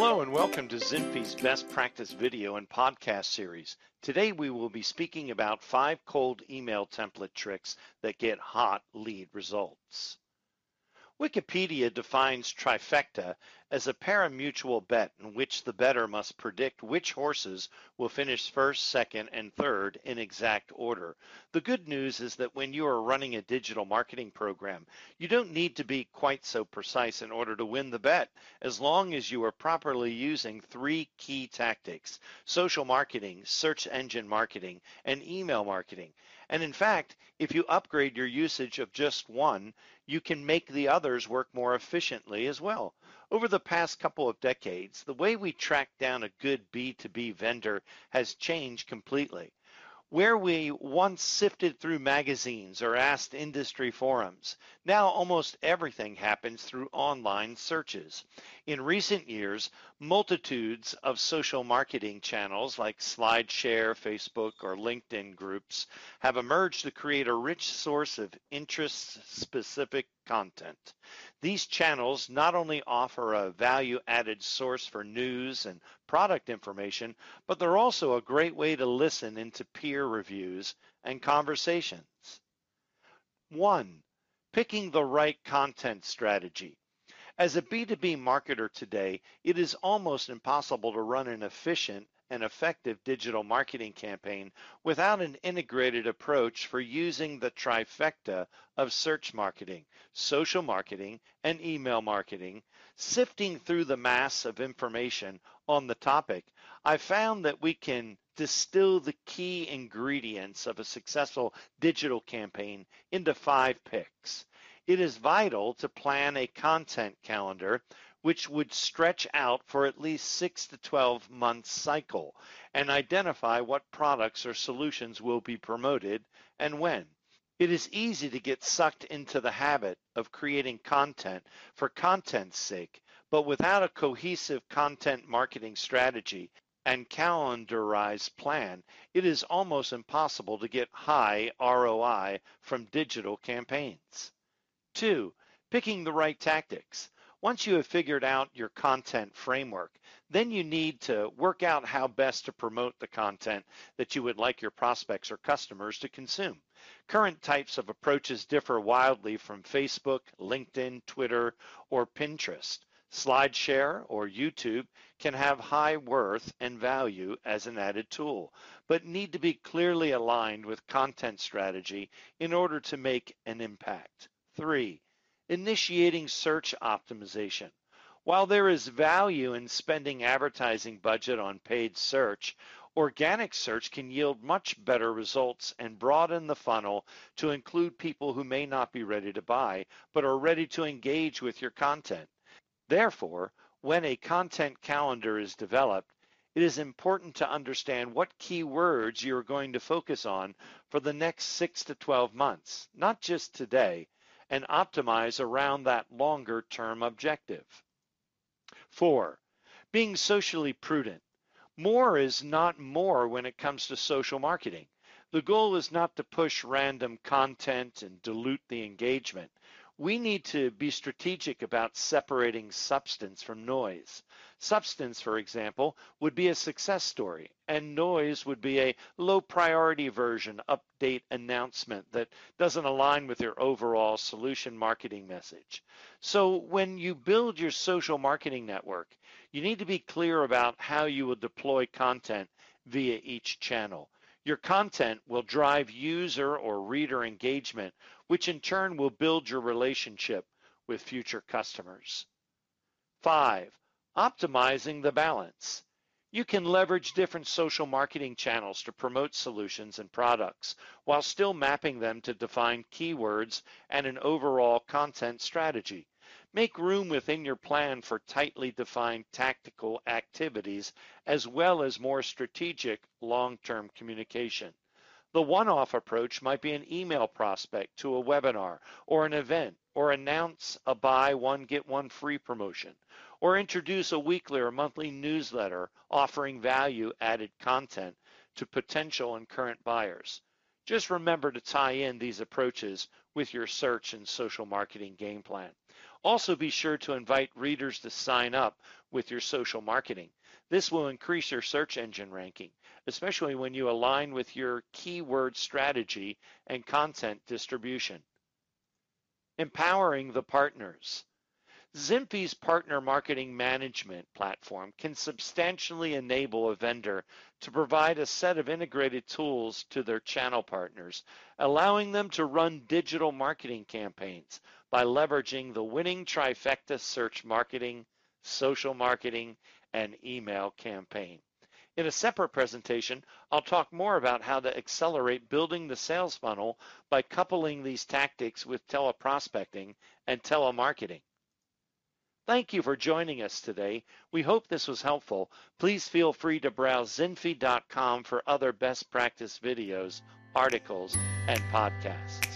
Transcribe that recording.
Hello and welcome to Zinfi's Best Practice video and podcast series. Today we will be speaking about five cold email template tricks that get hot lead results. Wikipedia defines trifecta as a pari-mutuel bet in which the bettor must predict which horses will finish first, second, and third in exact order. The good news is that when you are running a digital marketing program, you don't need to be quite so precise in order to win the bet, as long as you are properly using three key tactics, social marketing, search engine marketing, and email marketing. And in fact, if you upgrade your usage of just one, you can make the others work more efficiently as well. Over the past couple of decades, the way we track down a good B2B vendor has changed completely. Where we once sifted through magazines or asked industry forums, now almost everything happens through online searches. In recent years, multitudes of social marketing channels like SlideShare, Facebook, or LinkedIn groups have emerged to create a rich source of interest-specific content. These channels not only offer a value added source for news and product information, but they're also a great way to listen into peer reviews and conversations. One, picking the right content strategy. As a B2B marketer today, it is almost impossible to run an efficient an effective digital marketing campaign without an integrated approach for using the trifecta of search marketing, social marketing, and email marketing, sifting through the mass of information on the topic, I found that we can distill the key ingredients of a successful digital campaign into five picks. It is vital to plan a content calendar which would stretch out for at least six to 12 months cycle and identify what products or solutions will be promoted and when. It is easy to get sucked into the habit of creating content for content's sake, but without a cohesive content marketing strategy and calendarized plan, it is almost impossible to get high ROI from digital campaigns. Two, picking the right tactics. Once you have figured out your content framework, then you need to work out how best to promote the content that you would like your prospects or customers to consume. Current types of approaches differ wildly from Facebook, LinkedIn, Twitter, or Pinterest. SlideShare or YouTube can have high worth and value as an added tool, but need to be clearly aligned with content strategy in order to make an impact. Three, initiating search optimization. While there is value in spending advertising budget on paid search, organic search can yield much better results and broaden the funnel to include people who may not be ready to buy, but are ready to engage with your content. Therefore, when a content calendar is developed, it is important to understand what keywords you're going to focus on for the next six to 12 months, not just today, and optimize around that longer term objective. Four, being socially prudent. More is not more when it comes to social marketing. The goal is not to push random content and dilute the engagement we need to be strategic about separating substance from noise. Substance, for example, would be a success story, and noise would be a low priority version update announcement that doesn't align with your overall solution marketing message. So when you build your social marketing network, you need to be clear about how you will deploy content via each channel. Your content will drive user or reader engagement, which in turn will build your relationship with future customers. Five, optimizing the balance. You can leverage different social marketing channels to promote solutions and products while still mapping them to define keywords and an overall content strategy. Make room within your plan for tightly defined tactical activities as well as more strategic long-term communication. The one-off approach might be an email prospect to a webinar or an event or announce a buy one get one free promotion or introduce a weekly or monthly newsletter offering value added content to potential and current buyers. Just remember to tie in these approaches with your search and social marketing game plan. Also be sure to invite readers to sign up with your social marketing. This will increase your search engine ranking, especially when you align with your keyword strategy and content distribution. Empowering the partners. Zinfi's partner marketing management platform can substantially enable a vendor to provide a set of integrated tools to their channel partners, allowing them to run digital marketing campaigns by leveraging the winning trifecta search marketing, social marketing, and email campaign. In a separate presentation, I'll talk more about how to accelerate building the sales funnel by coupling these tactics with teleprospecting and telemarketing. Thank you for joining us today. We hope this was helpful. Please feel free to browse zinfi.com for other best practice videos, articles, and podcasts.